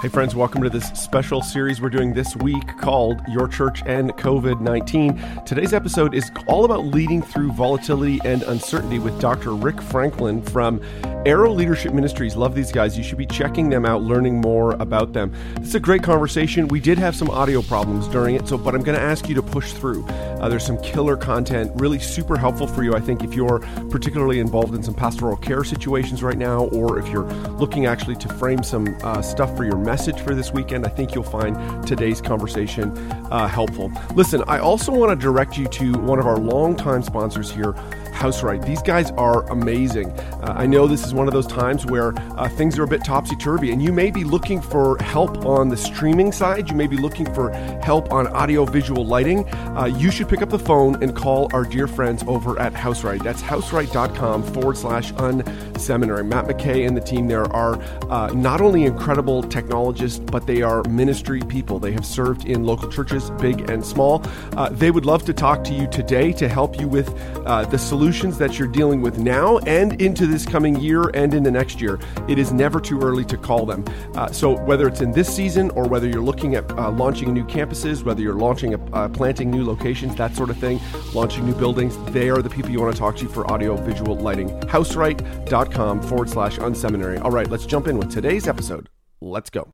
Hey, friends, welcome to this special series we're doing this week called Your Church and COVID 19. Today's episode is all about leading through volatility and uncertainty with Dr. Rick Franklin from Arrow Leadership Ministries. Love these guys. You should be checking them out, learning more about them. It's a great conversation. We did have some audio problems during it, so but I'm going to ask you to push through. Uh, there's some killer content, really super helpful for you, I think, if you're particularly involved in some pastoral care situations right now, or if you're looking actually to frame some uh, stuff for your message for this weekend. I think you'll find today's conversation uh, helpful. Listen, I also want to direct you to one of our longtime sponsors here. Hauseright. These guys are amazing. Uh, I know this is one of those times where uh, things are a bit topsy turvy, and you may be looking for help on the streaming side. You may be looking for help on audio visual lighting. Uh, you should pick up the phone and call our dear friends over at Hauseright. That's hauseright.com forward slash unseminary. Matt McKay and the team there are uh, not only incredible technologists, but they are ministry people. They have served in local churches, big and small. Uh, they would love to talk to you today to help you with uh, the solution solutions that you're dealing with now and into this coming year and in the next year. It is never too early to call them. Uh, so, whether it's in this season or whether you're looking at uh, launching new campuses, whether you're launching, a, uh, planting new locations, that sort of thing, launching new buildings, they are the people you want to talk to for audio visual lighting. Hauseright.com forward slash unseminary. All right, let's jump in with today's episode. Let's go.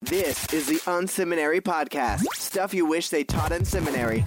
This is the Unseminary Podcast. Stuff you wish they taught in seminary.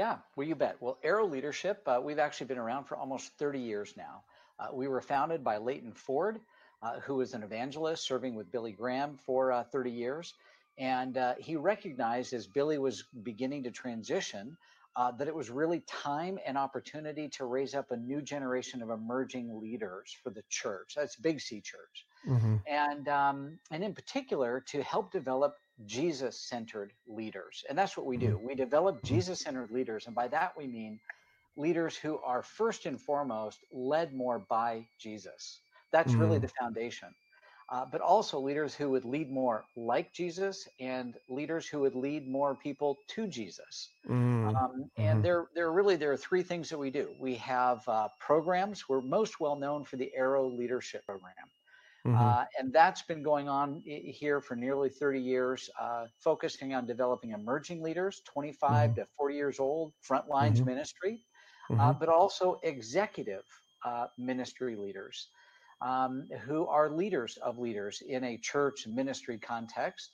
Yeah, well, you bet. Well, Arrow Leadership, uh, we've actually been around for almost 30 years now. Uh, we were founded by Leighton Ford, uh, who was an evangelist serving with Billy Graham for uh, 30 years. And uh, he recognized as Billy was beginning to transition uh, that it was really time and opportunity to raise up a new generation of emerging leaders for the church. That's Big C Church. Mm-hmm. And, um, and in particular, to help develop Jesus centered leaders. And that's what we do. Mm-hmm. We develop mm-hmm. Jesus centered leaders. And by that, we mean leaders who are first and foremost led more by Jesus. That's mm-hmm. really the foundation. Uh, but also leaders who would lead more like Jesus and leaders who would lead more people to Jesus. Mm-hmm. Um, and mm-hmm. there, there really there are three things that we do. We have uh, programs. We're most well known for the Arrow Leadership Program. Mm-hmm. Uh, and that's been going on here for nearly 30 years, uh, focusing on developing emerging leaders, 25 mm-hmm. to 40 years old, front lines mm-hmm. ministry, uh, mm-hmm. but also executive uh, ministry leaders um, who are leaders of leaders in a church ministry context.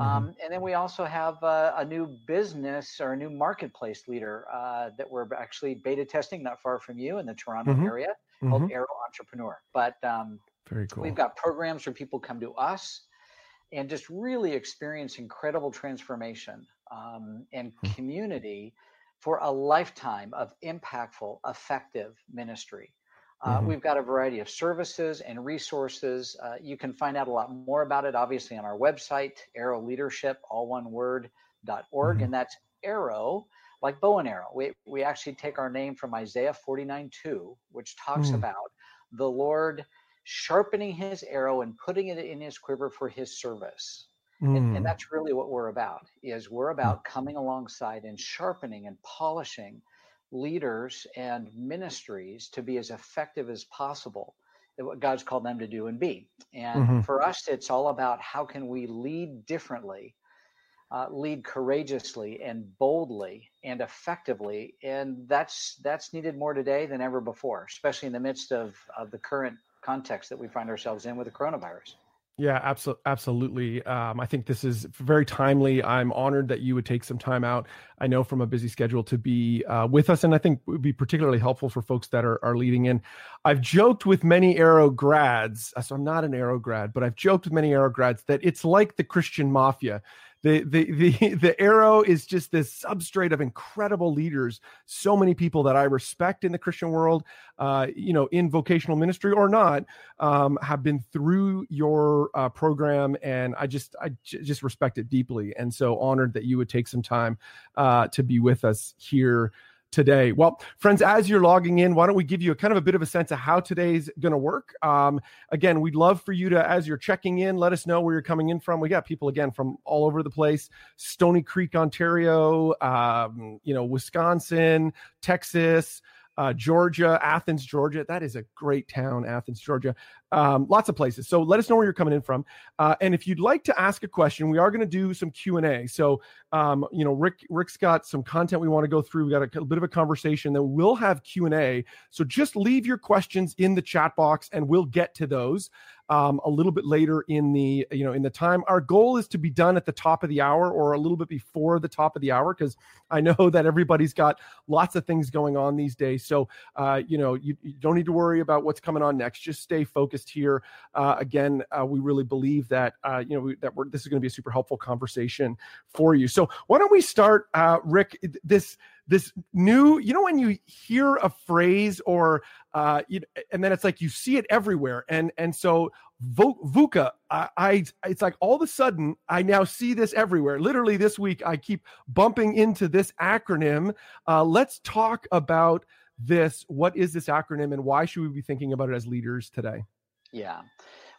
Mm-hmm. Um, and then we also have uh, a new business or a new marketplace leader uh, that we're actually beta testing not far from you in the Toronto mm-hmm. area called Arrow Entrepreneur. But um, very cool. We've got programs where people come to us and just really experience incredible transformation um, and hmm. community for a lifetime of impactful, effective ministry. Uh, mm-hmm. We've got a variety of services and resources. Uh, you can find out a lot more about it, obviously, on our website, Arrow Leadership, all one word, dot org. Mm-hmm. And that's Arrow, like bow and arrow. We, we actually take our name from Isaiah 49 2, which talks mm-hmm. about the Lord sharpening his arrow and putting it in his quiver for his service. Mm. And, and, hmm. that's really what we're about is we're hmm. about coming alongside and sharpening and polishing leaders and ministries to be as effective as possible at what God's called them to do and be. And mm-hmm. for us, it's all about how can we lead differently, uh, lead courageously and boldly and effectively. And that's that's needed more today than ever before, especially in the midst of, of the current context that we find ourselves in with the coronavirus. Yeah, absolutely. Absolutely. Um, I think this is very timely. I'm honored that you would take some time out. I know from a busy schedule to be uh, with us, and I think it would be particularly helpful for folks that are, are leading in. I've joked with many Arrow grads, so I'm not an Arrow grad, but I've joked with many Arrow grads that it's like the Christian mafia the the the the arrow is just this substrate of incredible leaders. So many people that i respect in the christian world uh, you know in vocational ministry or not um, have been through your uh, program and i just I j- just respect it deeply and so honored that you would take some time uh, to be with us here today. Well, friends, as you're logging in, why don't we give you a kind of a bit of a sense of how today's going to work? Um, again, we'd love for you to, as you're checking in, let us know where you're coming in from. We got people again from all over the place: Stoney Creek, Ontario, um, you know, Wisconsin, Texas uh, Georgia, Athens, Georgia. That is a great town, Athens, Georgia. Um, lots of places. So let us know where you're coming in from. Uh, and if you'd like to ask a question, we are going to do some Q and A. So um, you know, Rick Rick's got some content we want to go through. We got a, a bit of a conversation. Then we'll have Q and A. So just leave your questions in the chat box, and we'll get to those um, a little bit later in the you know in the time. Our goal is to be done at the top of the hour or a little bit before the top of the hour because I know that everybody's got lots of things going on these days. So uh, you know you, you, don't need to worry about what's coming on next. Just stay focused here. Uh, again, uh, we really believe that uh, you know we, that this is going to be a super helpful conversation for you. So why don't we start, uh, Rick? This this new you know when you hear a phrase or uh you, and then it's like you see it everywhere and and so VUCA, I, I, it's like all of a sudden I now see this everywhere. Literally this week I keep bumping into this acronym. Uh, let's talk about this. What is this acronym, and why should we be thinking about it as leaders today? Yeah.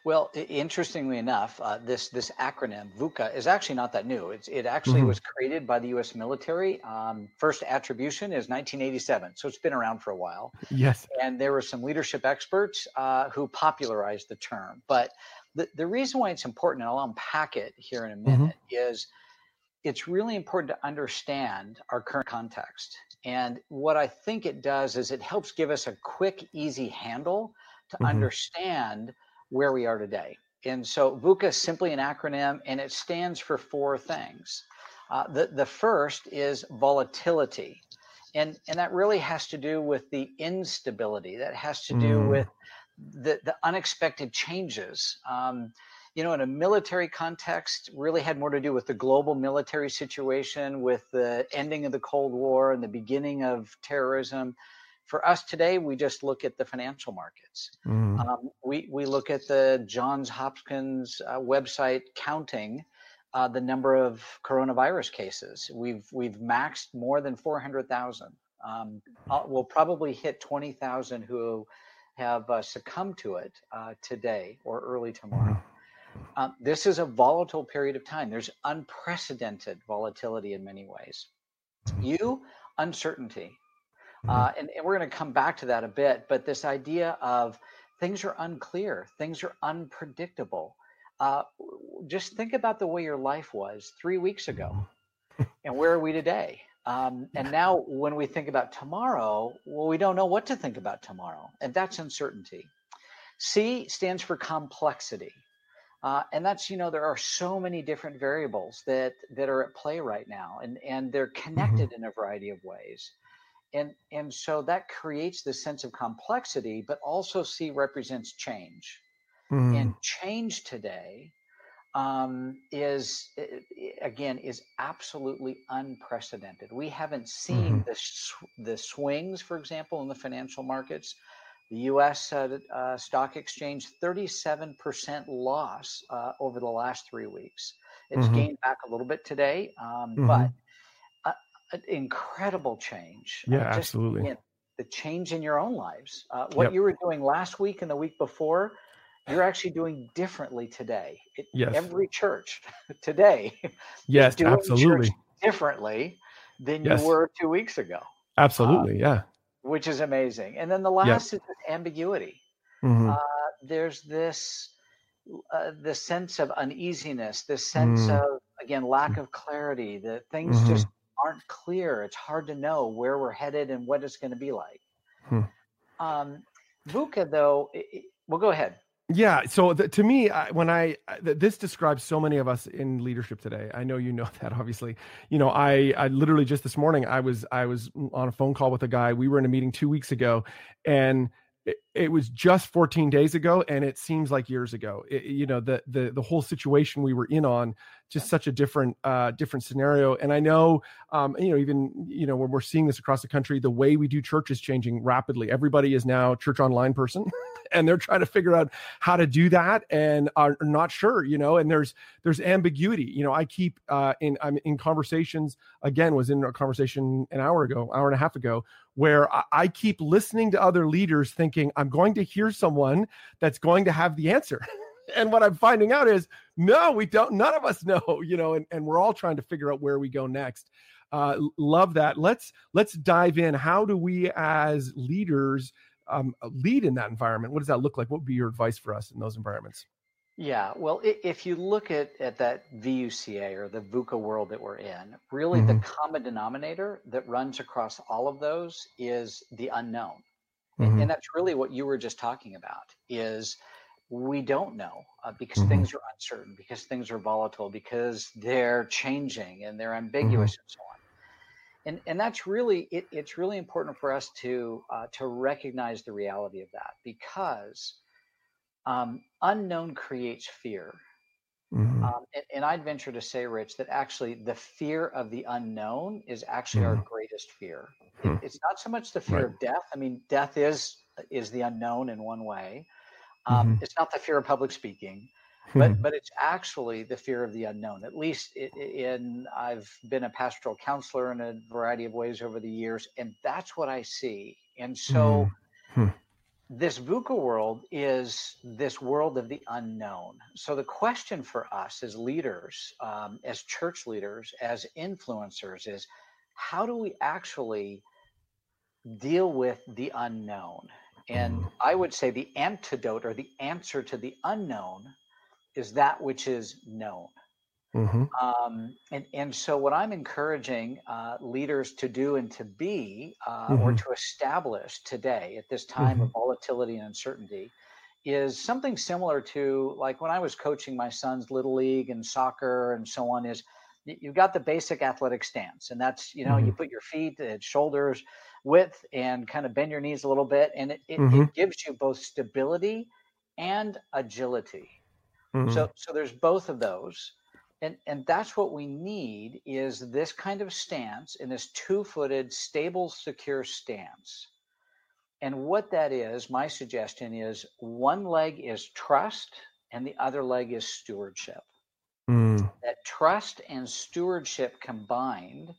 Well, interestingly enough, uh, this this acronym VUCA is actually not that new. It's, it actually mm-hmm. was created by the U.S. military. Um, first attribution is 1987, so it's been around for a while. Yes. And there were some leadership experts uh, who popularized the term. But the, the reason why it's important, and I'll unpack it here in a mm-hmm. minute, mm-hmm. is it's really important to understand our current context. And what I think it does is it helps give us a quick, easy handle to mm-hmm. understand where we are today. And so VUCA is simply an acronym and it stands for four things. Uh, the, the first is volatility. And, and that really has to do with the instability, that has to do mm. with the, the unexpected changes. Um, you know, in a military context, really had more to do with the global military situation, with the ending of the Cold War and the beginning of terrorism for us today, we just look at the financial markets. Mm. Um, we, we look at the Johns Hopkins uh, website counting uh, the number of coronavirus cases. We've, we've maxed more than 400,000. Um, uh, we'll probably hit 20,000 who have uh, succumbed to it uh, today or early tomorrow. Uh, this is a volatile period of time. There's unprecedented volatility in many ways. You, uncertainty. Mm-hmm. Uh, and, and, we're going to come back to that a bit, but this idea of things are unclear, things are unpredictable. Uh, just think about the way your life was three weeks ago, mm-hmm. and where are we today? Um, and now, when we think about tomorrow, well, we don't know what to think about tomorrow, and that's uncertainty. C stands for complexity. Uh, and that's you know there are so many different variables that that are at play right now and and they're mm-hmm. connected mm-hmm. in a variety of ways and and so that creates this sense of complexity but also c represents change mm. and change today um, is again is absolutely unprecedented we haven't seen mm. the, the swings for example in the financial markets the us uh, uh, stock exchange 37% loss uh, over the last three weeks it's mm-hmm. gained back a little bit today um, mm-hmm. but an incredible change. Uh, yeah, uh, just, absolutely. You know, the change in your own lives. Uh, what yep. you were doing last week and the week before, you're actually doing differently today. It, yes. Every church today yes, absolutely. differently than yes. you were two weeks ago. Absolutely, uh, yeah. Which is amazing. And then the last is ambiguity. Mm-hmm. Uh, there's this uh, the sense of uneasiness, this sense mm. of again lack of clarity. That things mm-hmm. just aren't clear. It's hard to know where we're headed and what it's going to be like. Hmm. Um, VUCA, though, it, it, well, go ahead. Yeah. So the, to me, I, when I this describes so many of us in leadership today. I know you know that, obviously. You know, I I literally just this morning I was I was on a phone call with a guy. We were in a meeting two weeks ago, and it, it was just 14 days ago, and it seems like years ago. It, you know, the the the whole situation we were in on just such a different uh, different scenario. And I know, um, you know, even you know when we're seeing this across the country, the way we do church is changing rapidly. Everybody is now church online person, and they're trying to figure out how to do that and are not sure you know and there's there's ambiguity. You know i keep uh in i'm in conversations again was in a conversation an hour ago hour and a half ago where I, keep listening to other leaders thinking i'm going to hear someone that's going to have the answer. And what i'm finding out is no we don't none of us know you know and, and we're all trying to figure out where we go next. Uh, love that. Let's let's dive in. How do we as leaders um, lead in that environment what does that look like what would be your advice for us in those environments yeah, well, if you look at, at that VUCA or the VUCA world that we're in, really mm-hmm. the common denominator that runs across all of those is the unknown. Mm-hmm. And that's really what you were just talking about is we don't know uh, because mm-hmm. things are uncertain, because things are volatile, because they're changing and they're ambiguous mm-hmm. and so on. And, and that's really it, it's really important for us to uh, to recognize the reality of that because um, unknown creates fear. Mm-hmm. Um, and, and, I'd venture to say, Rich, that actually the fear of the unknown is actually mm-hmm. our greatest fear. Mm-hmm. It, it's not so much the fear right. of death. I mean, death is is the unknown in one way. Um, mm-hmm. It's not the fear of public speaking, but hmm. but it's actually the fear of the unknown. At least in I've been a pastoral counselor in a variety of ways over the years, and that's what I see. And so. Hmm. Hmm. This VUCA world is this world of the unknown. So, the question for us as leaders, um, as church leaders, as influencers is how do we actually deal with the unknown? And I would say the antidote or the answer to the unknown is that which is known. Mm-hmm. Um, and, and so, what I'm encouraging uh, leaders to do and to be, uh, mm-hmm. or to establish today at this time mm-hmm. of volatility and uncertainty, is something similar to like when I was coaching my son's little league and soccer and so on. Is you've got the basic athletic stance, and that's you know you mm-hmm. put your feet at shoulders width and kind of bend your knees a little bit, and it, it, mm-hmm. it gives you both stability and agility. Mm-hmm. So so there's both of those. And and that's what we need is this kind of stance in this two-footed, stable, secure stance. And what that is, my suggestion is one leg is trust and the other leg is stewardship. Mm. That trust and stewardship combined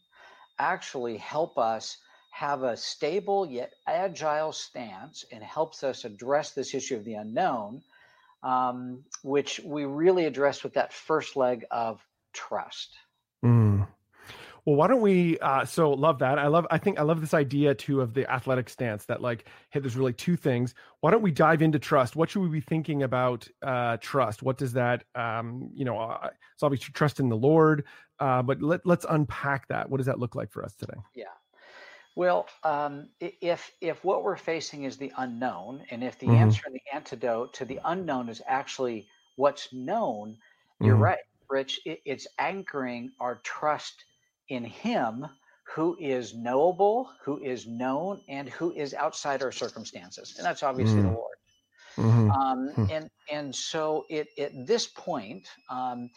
actually help us have a stable yet agile stance and helps us address this issue of the unknown um, which we really address with that first leg of trust. Mm. Well, why don't we? Uh, so love that. I love. I think I love this idea too of the athletic stance. That like, hey, there's really two things. Why don't we dive into trust? What should we be thinking about uh, trust? What does that? Um, you know, uh, it's obviously trust in the Lord, uh, but let let's unpack that. What does that look like for us today? Yeah. Well, um, if if what we're facing is the unknown, and if the mm-hmm. answer and the antidote to the unknown is actually what's known, you're mm-hmm. right, Rich. It, it's anchoring our trust in Him, who is knowable, who is known, and who is outside our circumstances, and that's obviously mm-hmm. the Lord. Um, hmm. and and so it, at this point, um,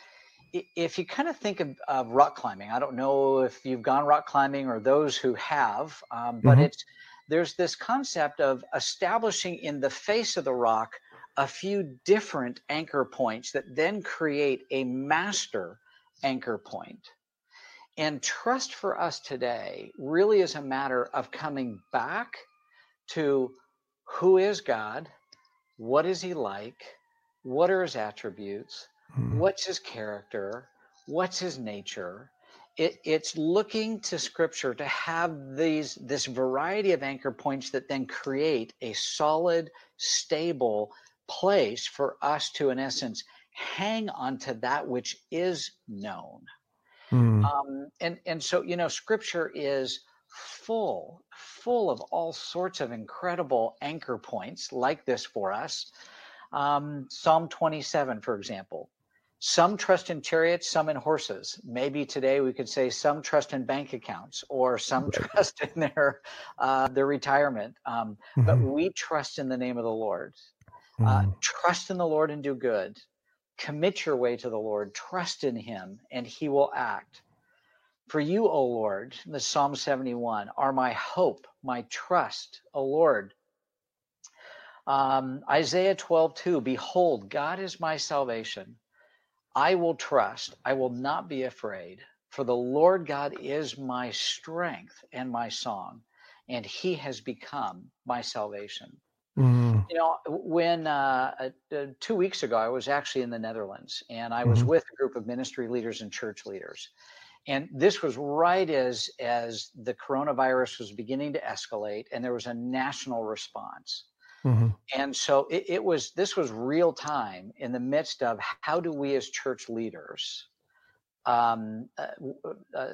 if you kind of think of, of, rock climbing, I don't know if you've gone rock climbing or those who have, um, but mm-hmm. it's there's this concept of establishing in the face of the rock a few different anchor points that then create a master anchor point. And trust for us today really is a matter of coming back to who is God, what is He like, what are His attributes Hmm. What's his character? What's his nature? It, it's looking to scripture to have these this variety of anchor points that then create a solid, stable place for us to, in essence, hang on to that which is known. Mm. Um, and and so you know, scripture is full full of all sorts of incredible anchor points like this for us. Um, Psalm 27, for example, some trust in chariots, some in horses. Maybe today we could say some trust in bank accounts or some trust in their uh, their retirement. Um, mm-hmm. But we trust in the name of the Lord. Uh, mm-hmm. Uh, trust in the Lord and do good. Commit your way to the Lord. Trust in Him, and He will act. For you, O Lord, the Psalm 71, are my hope, my trust, O Lord. Um, Isaiah 12, 2, Behold, God is my salvation. I will trust, I will not be afraid, for the Lord God is my strength and my song, and he has become my salvation. Mm. You know, when uh, uh, two weeks ago, I was actually in the Netherlands and I was mm-hmm. with a group of ministry leaders and church leaders. And this was right as as the coronavirus was beginning to escalate, and there was a national response. Mm-hmm. And so it, it, was this was real time in the midst of how do we as church leaders um, uh, uh,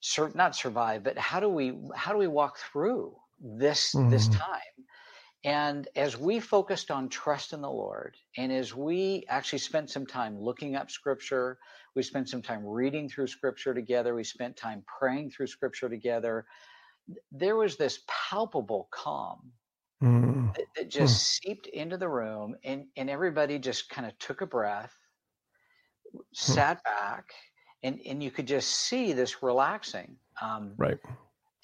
sur- not survive, but how do we how do we walk through this mm-hmm. this time? And as we focused on trust in the Lord, and as we actually spent some time looking up scripture, we spent some time reading through scripture together, we spent time praying through scripture together, there was this palpable calm mm. that, that, just mm. seeped into the room, and, and everybody just kind of took a breath, mm. sat back, and, and you could just see this relaxing. Um, right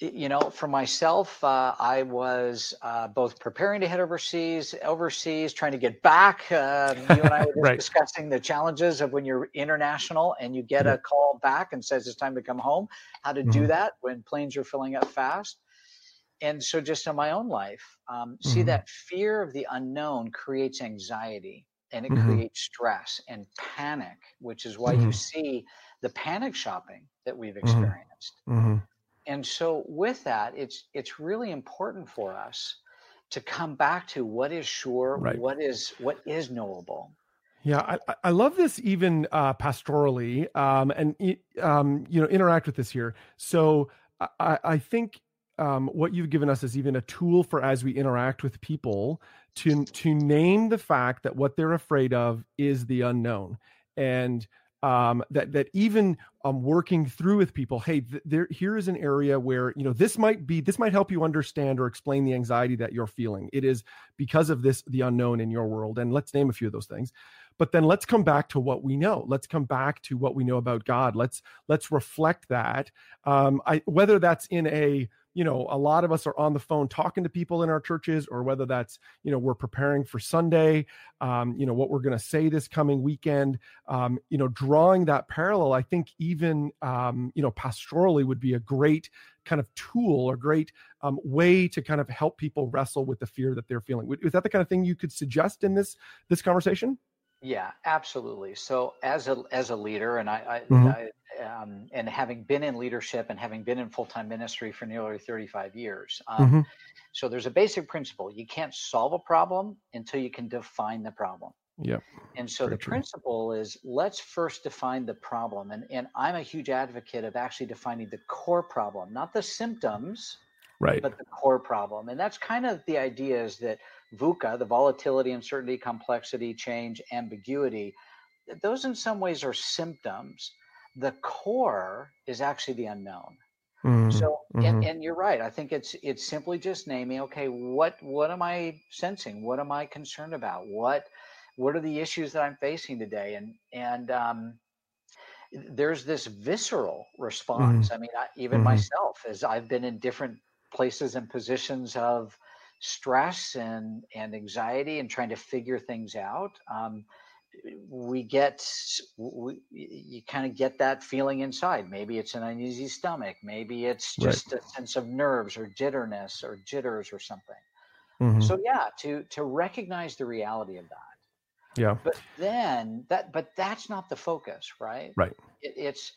you know, for myself, uh, I was uh, both preparing to head overseas, overseas, trying to get back. Uh, you and I were right. discussing the challenges of when you're international and you get a call back and says it's time to come home. How to mm-hmm. do that when planes are filling up fast. And so, just in my own life, um, mm-hmm. see that fear of the unknown creates anxiety and it mm-hmm. creates stress and panic, which is why you mm-hmm. see the panic shopping that we've mm-hmm. experienced. Mm-hmm and so with that it's it's really important for us to come back to what is sure right. what is what is knowable yeah, I, I love this even uh, pastorally, um, and um, you know interact with this here. So I, I think um, what you've given us is even a tool for as we interact with people to to name the fact that what they're afraid of is the unknown, and um, that that even um, working through with people hey th- there here is an area where you know this might be this might help you understand or explain the anxiety that you're feeling. It is because of this the unknown in your world and let's name a few of those things. But then let's come back to what we know. Let's come back to what we know about god. Let's let's reflect that. Um, I, whether that's in a you know a lot of us are on the phone talking to people in our churches or whether that's you know we're preparing for sunday um, you know what we're going to say this coming weekend um, you know drawing that parallel i think even um, you know pastorally would be a great kind of tool or great um, way to kind of help people wrestle with the fear that they're feeling. Is that the kind of thing you could suggest in this this conversation yeah, absolutely. So as a as a leader, and I, I, mm-hmm. I um, and having been in leadership and having been in full time ministry for nearly 35 years. Um, mm-hmm. So there's a basic principle: you can't solve a problem until you can define the problem. Yep. And so Very the true. principle is let's first define the problem. And and I'm a huge advocate of actually defining the core problem, not the symptoms, right? But the core problem. And that's kind of the idea is that VUCA, the volatility, uncertainty, complexity, change, ambiguity, those in some ways are symptoms the core is actually the unknown. Mm-hmm. So, and, mm-hmm. and you're right. I think it's it's simply just naming. Okay, what what am I sensing? What am I concerned about? What what are the issues that I'm facing today? And and um, there's this visceral response. Mm-hmm. I mean, I, even mm-hmm. myself, as I've been in different places and positions of stress and and anxiety and trying to figure things out. Um, we get we, you kind of get that feeling inside maybe it's an uneasy stomach maybe it's just right. a sense of nerves or jitterness or jitters or something mm-hmm. so yeah to to recognize the reality of that yeah but then that but that's not the focus right right it, it's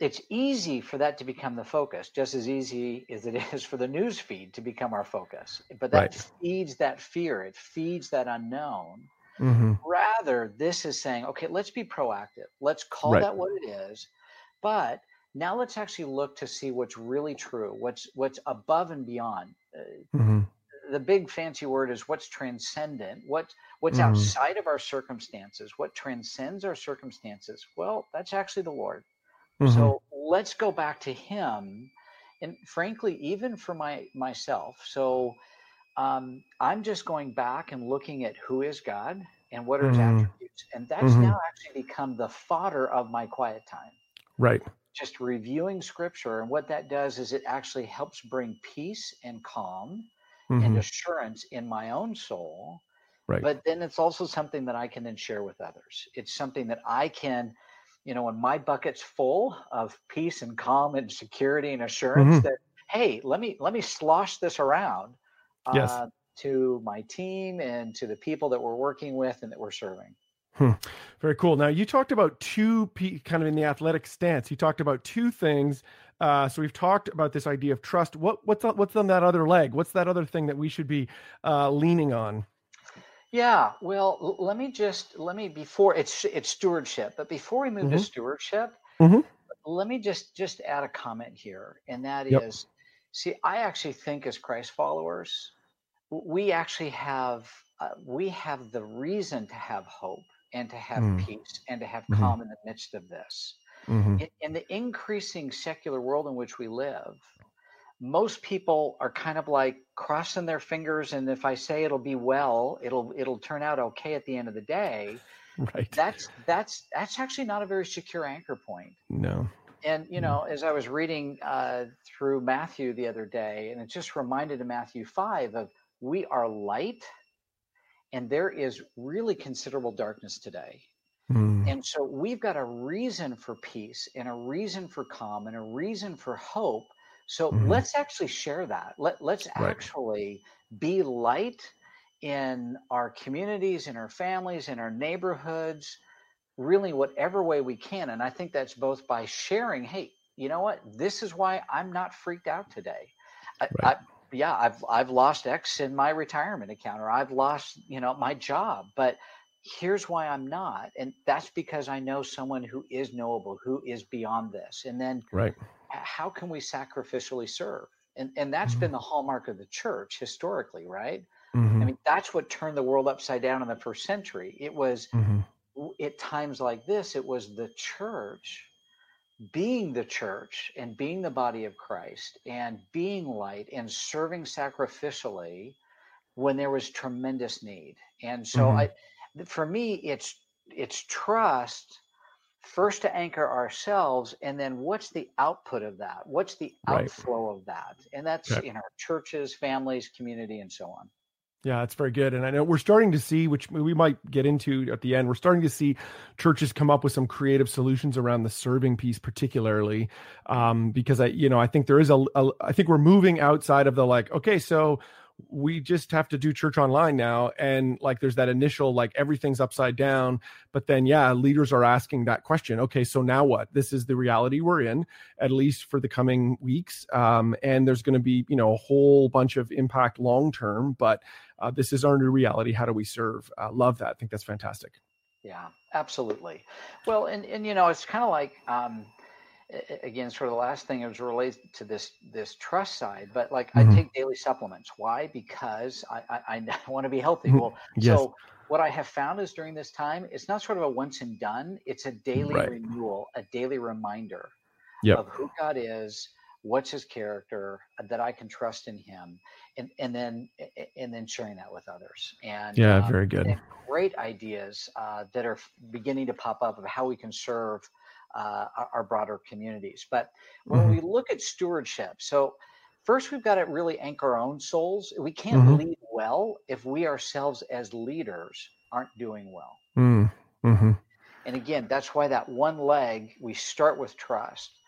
it's easy for that to become the focus just as easy as it is for the news feed to become our focus but that right. feeds that fear it feeds that unknown Mm-hmm. Rather, this is saying, okay, let's be proactive. Let's call right. that what it is. But now let's actually look to see what's really true, what's what's above and beyond. Uh, mm-hmm. The big fancy word is what's transcendent, what what's mm-hmm. outside of our circumstances, what transcends our circumstances. Well, that's actually the Lord. Mm-hmm. So let's go back to Him, and frankly, even for my myself. So um, I'm just going back and looking at who is God and what are his mm-hmm. attributes. And that's mm-hmm. now actually become the fodder of my quiet time. Right. Just reviewing scripture. And what that does is it actually helps bring peace and calm mm-hmm. and assurance in my own soul Right. But then it's also something that I can then share with others. It's something that I can, you know, when my bucket's full of peace and calm and security and assurance Mhm. that, hey, let me let me slosh this around uh, Yes. to my team and to the people that we're working with and that we're serving. Very cool. Now you talked about two p kind of in the athletic stance. You talked about two things. Uh, so we've talked about this idea of trust. What what's on, what's on that other leg? What's that other thing that we should be uh, leaning on? Yeah, well, let me just let me before it's it's stewardship, but before we move to Mhm. stewardship, Mhm. let me just just add a comment here, and that is, Yep. see, I actually think as Christ followers, we actually have uh, we have the reason to have hope and to have Mm. peace and to have Mhm. calm in the midst of this. Mhm. In, in the increasing secular world in which we live, most people are kind of like crossing their fingers and if i say it'll be well it'll it'll turn out okay at the end of the day Right. that's that's that's actually not a very secure anchor point no. and you Mm. know as i was reading uh, through matthew the other day and it just reminded in matthew 5 of we are light and there is really considerable darkness today Mm. and so we've got a reason for peace and a reason for calm and a reason for hope. So Mhm. let's actually share that. Let, let's Right. actually be light in our communities, in our families, in our neighborhoods, really whatever way we can. And I think that's both by sharing, hey, you know what? This is why I'm not freaked out today. I, Right. I, yeah, I've I've lost X in my retirement account, or I've lost, you know, my job, but here's why I'm not. And that's because I know someone who is knowable, who is beyond this. And then Right. How can we sacrificially serve? And and that's Mhm. been the hallmark of the church historically, right? Mhm. I mean, that's what turned the world upside down in the first century. It was Mhm. at times like this, it was the church being the church and being the body of Christ and being light and serving sacrificially when there was tremendous need. And so Mhm. I for me it's it's trust first to anchor ourselves and then what's the output of that? What's the Right. outflow of that? And that's Okay. in our churches, families, community and so on. Yeah, that's very good. And I know we're starting to see, which we might get into at the end, we're starting to see churches come up with some creative solutions around the serving piece, particularly um, because I, you know, I think there is a, a, I think we're moving outside of the like, okay, so we just have to do church online now. And like, there's that initial, like, everything's upside down. But then, yeah, leaders are asking that question. Okay, so now what? This is the reality we're in, at least for the coming weeks. Um, and there's going to be, you know, a whole bunch of impact long term, but uh, this is our new reality. How do we serve? Uh, love that. I think that's fantastic. Yeah, absolutely. Well, and and you know, it's kind of like um, again, sort of the last thing is related to this this trust side. But like, Mhm. I take daily supplements. Why? Because I I, I want to be healthy. Mhm. Well, Yes. so what I have found is during this time, it's not sort of a once and done. It's a daily Right. renewal, a daily reminder Yep. of who God is, what's His character, uh, that I can trust in Him, and and then and then sharing that with others. And Yeah, um, very good. great ideas uh, that are beginning to pop up of how we can serve uh, our, our broader communities. But when Mhm. we look at stewardship, so first we've got to really anchor our own souls. We can't Mhm. lead well if we ourselves as leaders aren't doing well. Mm, hmm And again, that's why that one leg, we start with trust.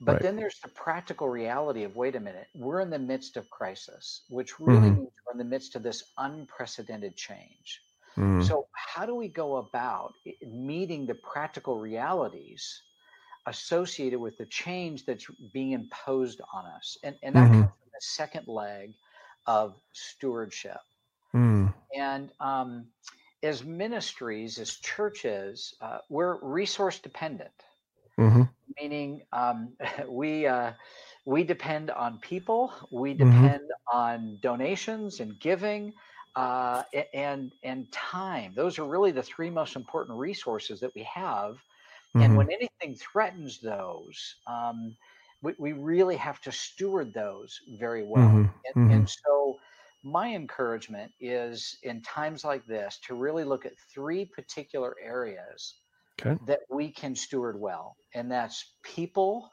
But Right. then there's the practical reality of wait a minute, we're in the midst of crisis, which really Mhm. means we're in the midst of this unprecedented change. Mm, So, how do we go about meeting the practical realities associated with the change that's being imposed on us? And, and that Mhm. comes from the second leg of stewardship. mm, And um, as ministries, as churches, uh, we're resource dependent, hmm meaning um, we uh, we depend on people, we Mhm. depend on donations and giving, uh, and and time. Those are really the three most important resources that we have. And Mhm. when anything threatens those, um, we, we really have to steward those very well. Mhm. And, and Mhm. so, my encouragement is in times like this to really look at three particular areas Okay. that we can steward well, and that's people,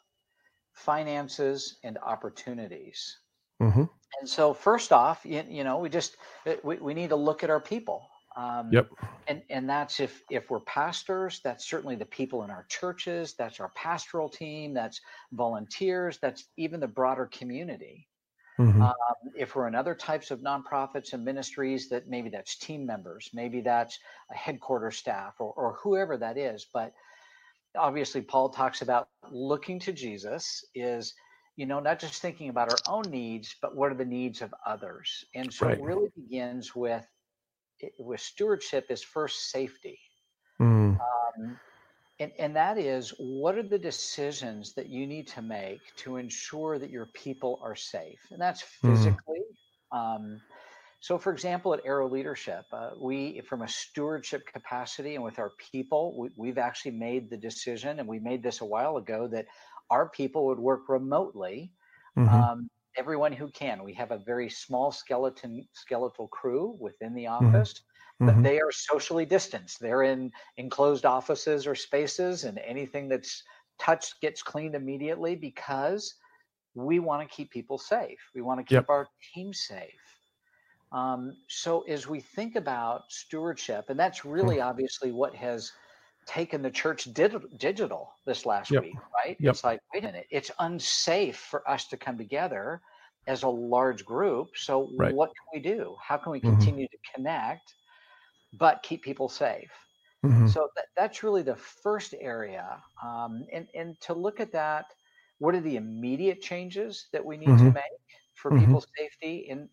finances, and opportunities. hmm And so, first off, you, you know, we just uh, we, we need to look at our people. Um, yep. And and that's if if we're pastors, that's certainly the people in our churches. That's our pastoral team. That's volunteers. That's even the broader community. Mm-hmm. Um, if we're in other types of nonprofits and ministries, that maybe that's team members, maybe that's a headquarters staff, or or whoever that is. But obviously, Paul talks about looking to Jesus is you know, not just thinking about our own needs, but what are the needs of others. And so right. it really begins with with stewardship is first safety. Mm. Um, and, and that is what are the decisions that you need to make to ensure that your people are safe? And that's mm-hmm. physically. Mm. Um, so, for example, at Arrow Leadership, uh, we, from a stewardship capacity and with our people, we, have actually made the decision, and we made this a while ago, that our people would work remotely. Mm-hmm. Um, everyone who can. We have a very small skeleton skeletal crew within the mm-hmm. office, mm-hmm. but they are socially distanced. They're in enclosed offices or spaces, and anything that's touched gets cleaned immediately because we want to keep people safe. We want to keep yep. our team safe. Um, so as we think about stewardship, and that's really mm-hmm. obviously what has taken the church digital this last yep. week, right? Yep. It's like, wait a minute, it's unsafe for us to come together as a large group. So right. what can we do? How can we mm-hmm. continue mm-hmm. to connect, but keep people safe? Mm-hmm. So that, that's really the first area. Um, and, and to look at that, what are the immediate changes that we need mm-hmm. to make for mm-hmm. people's safety? And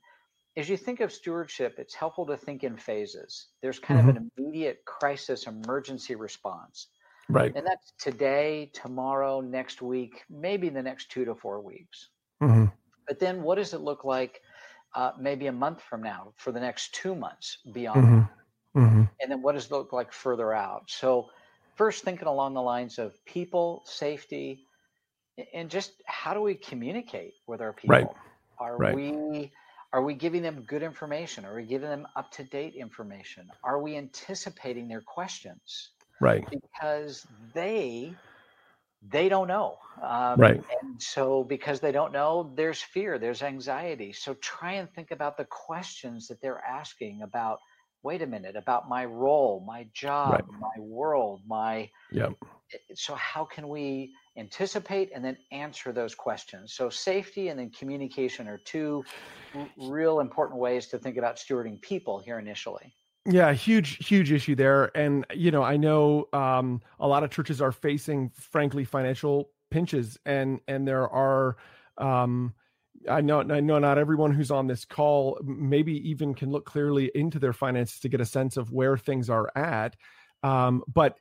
as you think of stewardship, it's helpful to think in phases. There's kind mm-hmm. of an immediate crisis emergency response. Right. And that's today, tomorrow, next week, maybe the next two to four weeks. Mm-hmm. But then what does it look like uh, maybe a month from now for the next two months beyond mm-hmm. mm-hmm. And then what does it look like further out? So, first, thinking along the lines of people, safety, and just how do we communicate with our people? Right. Are right. we are we giving them good information? Are we giving them up to date information? Are we anticipating their questions? Right. Because they they don't know. Um, right. And so because they don't know, there's fear, there's anxiety. So try and think about the questions that they're asking about. Wait a minute, about my role, my job, right. my world, my. Yeah. So how can we anticipate and then answer those questions. So safety and then communication are two r- real important ways to think about stewarding people here initially. Yeah, huge, huge issue there. And, you know, I know um, a lot of churches are facing, frankly, financial pinches and, and there are, um, I know, I know not everyone who's on this call maybe even can look clearly into their finances to get a sense of where things are at. Um, but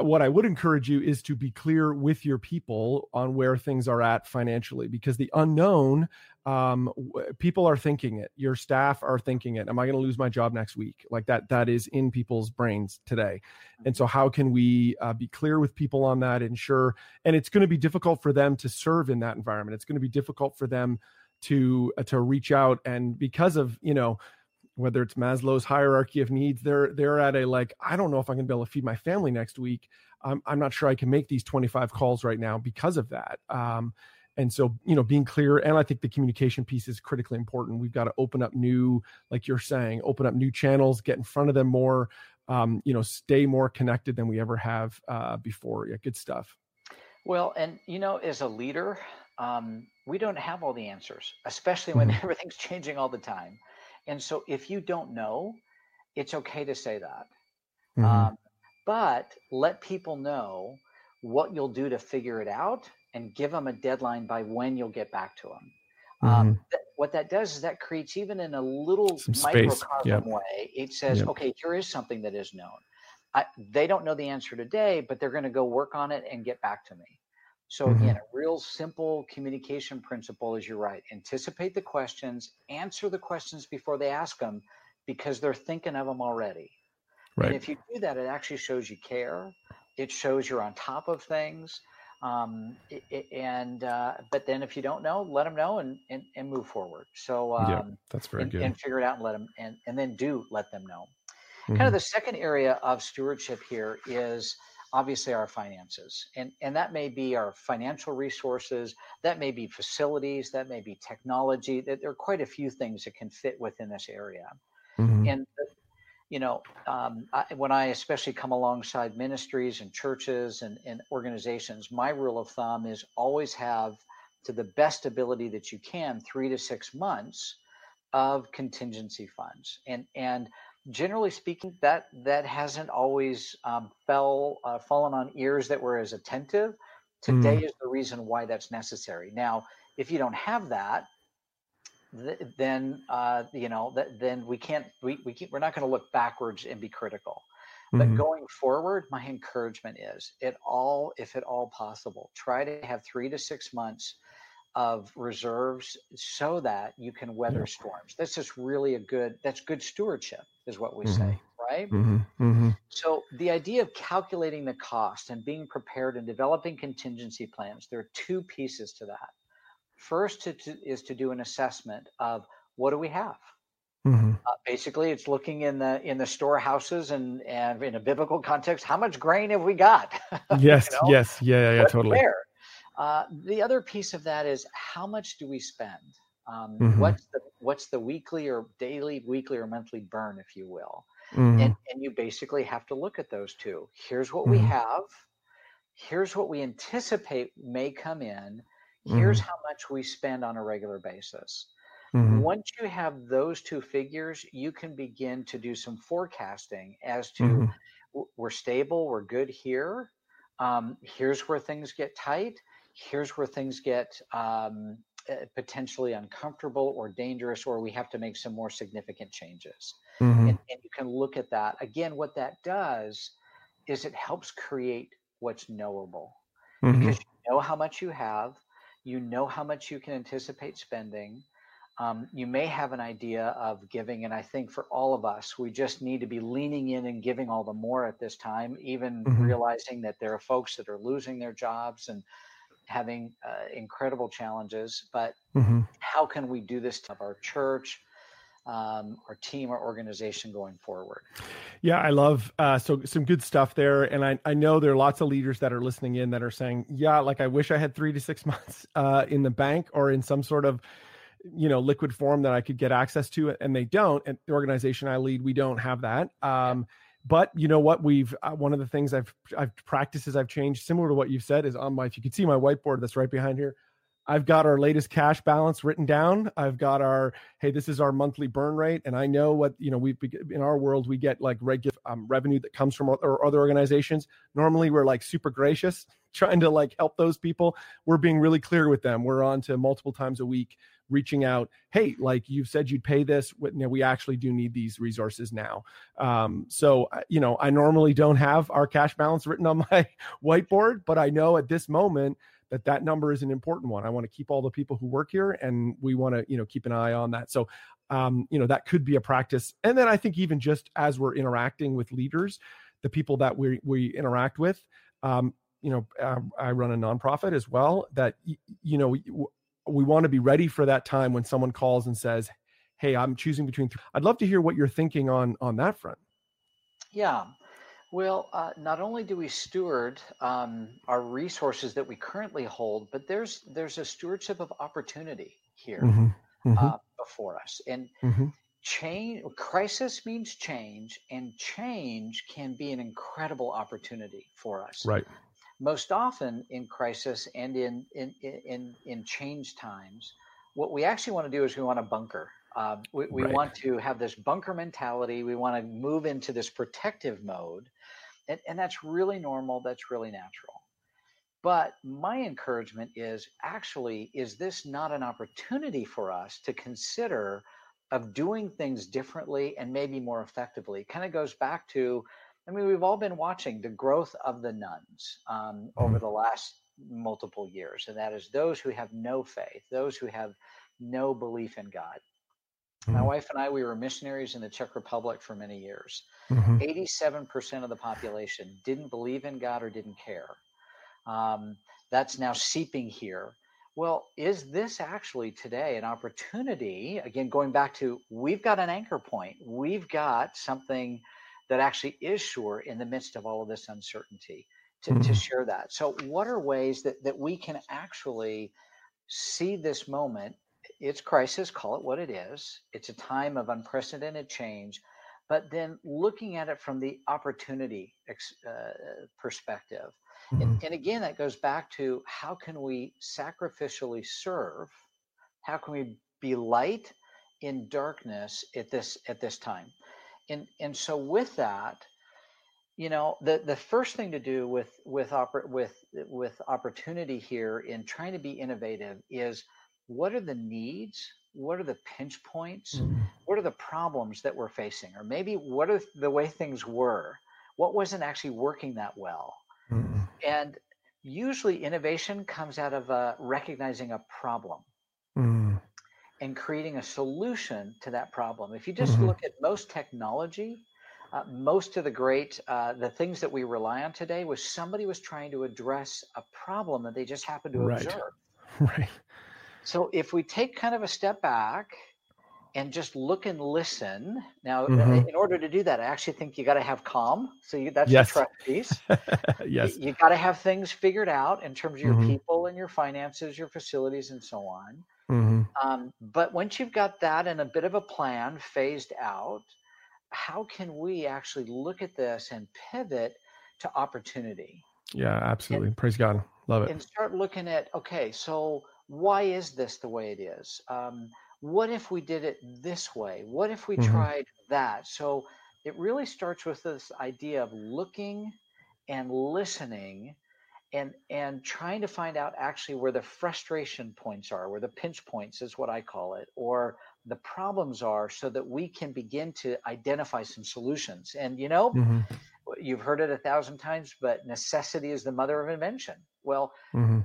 what I would encourage you is to be clear with your people on where things are at financially, because the unknown, um, people are thinking it. Your staff are thinking it. Am I going to lose my job next week? Like that. That is in people's brains today. And so, how can we uh, be clear with people on that? Ensure, and it's going to be difficult for them to serve in that environment. It's going to be difficult for them to uh, to reach out, and because of you know whether it's Maslow's hierarchy of needs, they're they're at a like, I don't know if I'm gonna be able to feed my family next week. I'm I'm not sure I can make these 25 calls right now because of that. Um, and so you know being clear and i think the communication piece is critically important we've got to open up new like you're saying open up new channels get in front of them more um, you know stay more connected than we ever have uh, before yeah good stuff well and you know as a leader um, we don't have all the answers especially when mm-hmm. everything's changing all the time and so if you don't know, it's okay to say that. Mm-hmm. Um, but let people know what you'll do to figure it out and give them a deadline by when you'll get back to them. Um, mm-hmm. Um, th- what that does is that creates even in a little Some microcosm yep. way, it says, yep. okay, here is something that is known. I, they don't know the answer today, but they're going to go work on it and get back to me. So mm-hmm. again, a real simple communication principle is you're right. Anticipate the questions, answer the questions before they ask them because they're thinking of them already. Right. And if you do that, it actually shows you care. It shows you're on top of things. Um, and uh, but then if you don't know, let them know and and, and move forward. So um, yeah, that's very and, good. And figure it out and let them and and then do let them know. Mm-hmm. Kind of the second area of stewardship here is obviously our finances and and that may be our financial resources that may be facilities that may be technology that there are quite a few things that can fit within this area mm-hmm. and you know, um, I, when I especially come alongside ministries and churches and, and organizations, my rule of thumb is always have, to the best ability that you can, three to six months of contingency funds. And and generally speaking, that that hasn't always um, fell uh, fallen on ears that were as attentive. Today mm. is the reason why that's necessary. Now, if you don't have that, then uh, you know that then we can't we, we keep, we're not going to look backwards and be critical but mm-hmm. going forward my encouragement is it all if at all possible try to have three to six months of reserves so that you can weather storms that's just really a good that's good stewardship is what we mm-hmm. say right mm-hmm. mm-hmm. so the idea of calculating the cost and being prepared and developing contingency plans there are two pieces to that First to, to, is to do an assessment of what do we have. Mm-hmm. Uh, basically, it's looking in the in the storehouses and and in a biblical context, how much grain have we got? yes, you know? yes, yeah, yeah, totally. There. Uh, the other piece of that is how much do we spend? Um, mm-hmm. What's the what's the weekly or daily, weekly or monthly burn, if you will? Mm-hmm. And and you basically have to look at those two. Here's what we mm-hmm. have. Here's what we anticipate may come in, Here's mm-hmm. how much we spend on a regular basis. Mm-hmm. Once you have those two figures, you can begin to do some forecasting as to mm-hmm. we're stable, we're good here. Um, here's where things get tight. Here's where things get um, potentially uncomfortable or dangerous, or we have to make some more significant changes. Mm-hmm. And, and you can look at that. Again, what that does is it helps create what's knowable mm-hmm. because you know how much you have you know how much you can anticipate spending. Um, you may have an idea of giving, and I think for all of us, we just need to be leaning in and giving all the more at this time, even mm-hmm. realizing that there are folks that are losing their jobs and having uh, incredible challenges. But mm-hmm. how can we do this to our church, um, our team, our organization going forward. Yeah, I love uh, so some good stuff there, and I I know there are lots of leaders that are listening in that are saying, yeah, like I wish I had three to six months uh, in the bank or in some sort of you know liquid form that I could get access to, and they don't. And the organization I lead, we don't have that. Um, but you know what we've uh, one of the things i've i've practices i've changed similar to what you've said is on my if you can see my whiteboard that's right behind here I've got our latest cash balance written down. I've got our hey, this is our monthly burn rate, and I know what you know. We in our world we get like regular um, revenue that comes from other, other organizations. Normally we're like super gracious, trying to like help those people. We're being really clear with them. We're on to multiple times a week reaching out hey like you've said you'd pay this we actually do need these resources now um, so you know i normally don't have our cash balance written on my whiteboard but i know at this moment that that number is an important one. I want to keep all the people who work here, and we want to you know keep an eye on that. So um, you know that could be a practice. And then I think even just as we're interacting with leaders, the people that we we interact with. Um, you know, uh, I run a nonprofit as well. That you know, we, want to be ready for that time when someone calls and says, "Hey, I'm choosing between." I'd love to hear what you're thinking on on that front. Yeah, well, uh, not only do we steward um, our resources that we currently hold, but there's there's a stewardship of opportunity here mm-hmm. Mm-hmm. Uh, before us, and mm-hmm. change crisis means change, and change can be an incredible opportunity for us. Right. Most often in crisis and in in in in change times, what we actually want to do is we want to bunker. Um, we, we right. want to have this bunker mentality. We want to move into this protective mode and, and that's really normal, that's really natural. But my encouragement is actually, is this not an opportunity for us to consider of doing things differently and maybe more effectively? Kind of goes back to, I mean, we've all been watching the growth of the nones um, over mm-hmm. the last multiple years, and that is those who have no faith, those who have no belief in God. Mm-hmm. My wife and I, we were missionaries in the Czech Republic for many years. Mm-hmm. 87% of the population didn't believe in God or didn't care. Um, that's now seeping here. Well, is this actually today an opportunity? Again, going back to we've got an anchor point, we've got something that actually is sure in the midst of all of this uncertainty to, mm-hmm. to share that. So, what are ways that, that we can actually see this moment it's crisis, call it what it is. It's a time of unprecedented change. but then looking at it from the opportunity uh, perspective. Mm-hmm. And, and again, that goes back to how can we sacrificially serve? How can we be light in darkness at this at this time? And and so with that, you know, the the first thing to do with with oper- with with opportunity here in trying to be innovative is what are the needs what are the pinch points mm-hmm. what are the problems that we're facing or maybe what are the way things were what wasn't actually working that well mm-hmm. and usually innovation comes out of uh, recognizing a problem. And creating a solution to that problem if you just mm-hmm. look at most technology uh, most of the great uh, the things that we rely on today was somebody was trying to address a problem that they just happened to right. observe right so if we take kind of a step back and just look and listen. Now, mm-hmm. in order to do that, I actually think you got to have calm. So you, that's yes. the trust piece. yes. You, you got to have things figured out in terms of your mm-hmm. people and your finances, your facilities, and so on. Mm-hmm. Um, but once you've got that and a bit of a plan phased out, how can we actually look at this and pivot to opportunity? Yeah, absolutely. And, Praise God. Love it. And start looking at okay, so why is this the way it is? Um, what if we did it this way? What if we mm-hmm. tried that? So it really starts with this idea of looking and listening and and trying to find out actually where the frustration points are where the pinch points is what i call it or the problems are so that we can begin to identify some solutions and you know mm-hmm. you've heard it a thousand times but necessity is the mother of invention well mm-hmm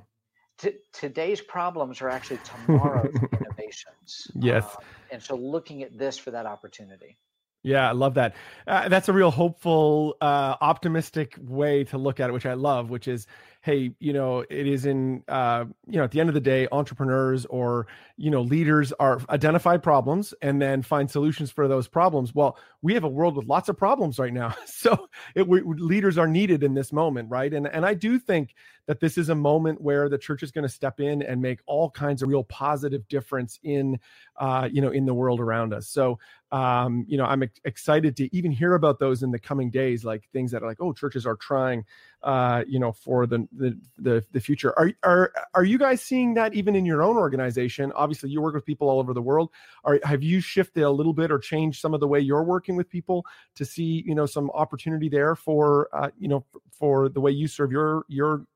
t- today's problems are actually tomorrow's innovations. Yes. Uh, and so looking at this for that opportunity. Yeah, I love that. Uh, that's a real hopeful, uh, optimistic way to look at it, which I love, which is hey, you know, it is in, uh, you know, at the end of the day, entrepreneurs or, you know, leaders are identify problems and then find solutions for those problems. Well, we have a world with lots of problems right now. So it, we, leaders are needed in this moment, right? And, and I do think that this is a moment where the church is going to step in and make all kinds of real positive difference in, uh, you know, in the world around us. So, um, you know, I'm excited to even hear about those in the coming days, like things that are like, oh, churches are trying uh, you know, for the, the, the the future. Are are are you guys seeing that even in your own organization? Obviously, you work with people all over the world. Are have you shifted a little bit or changed some of the way you're working with people to see you know some opportunity there for uh, you know for the way you serve your your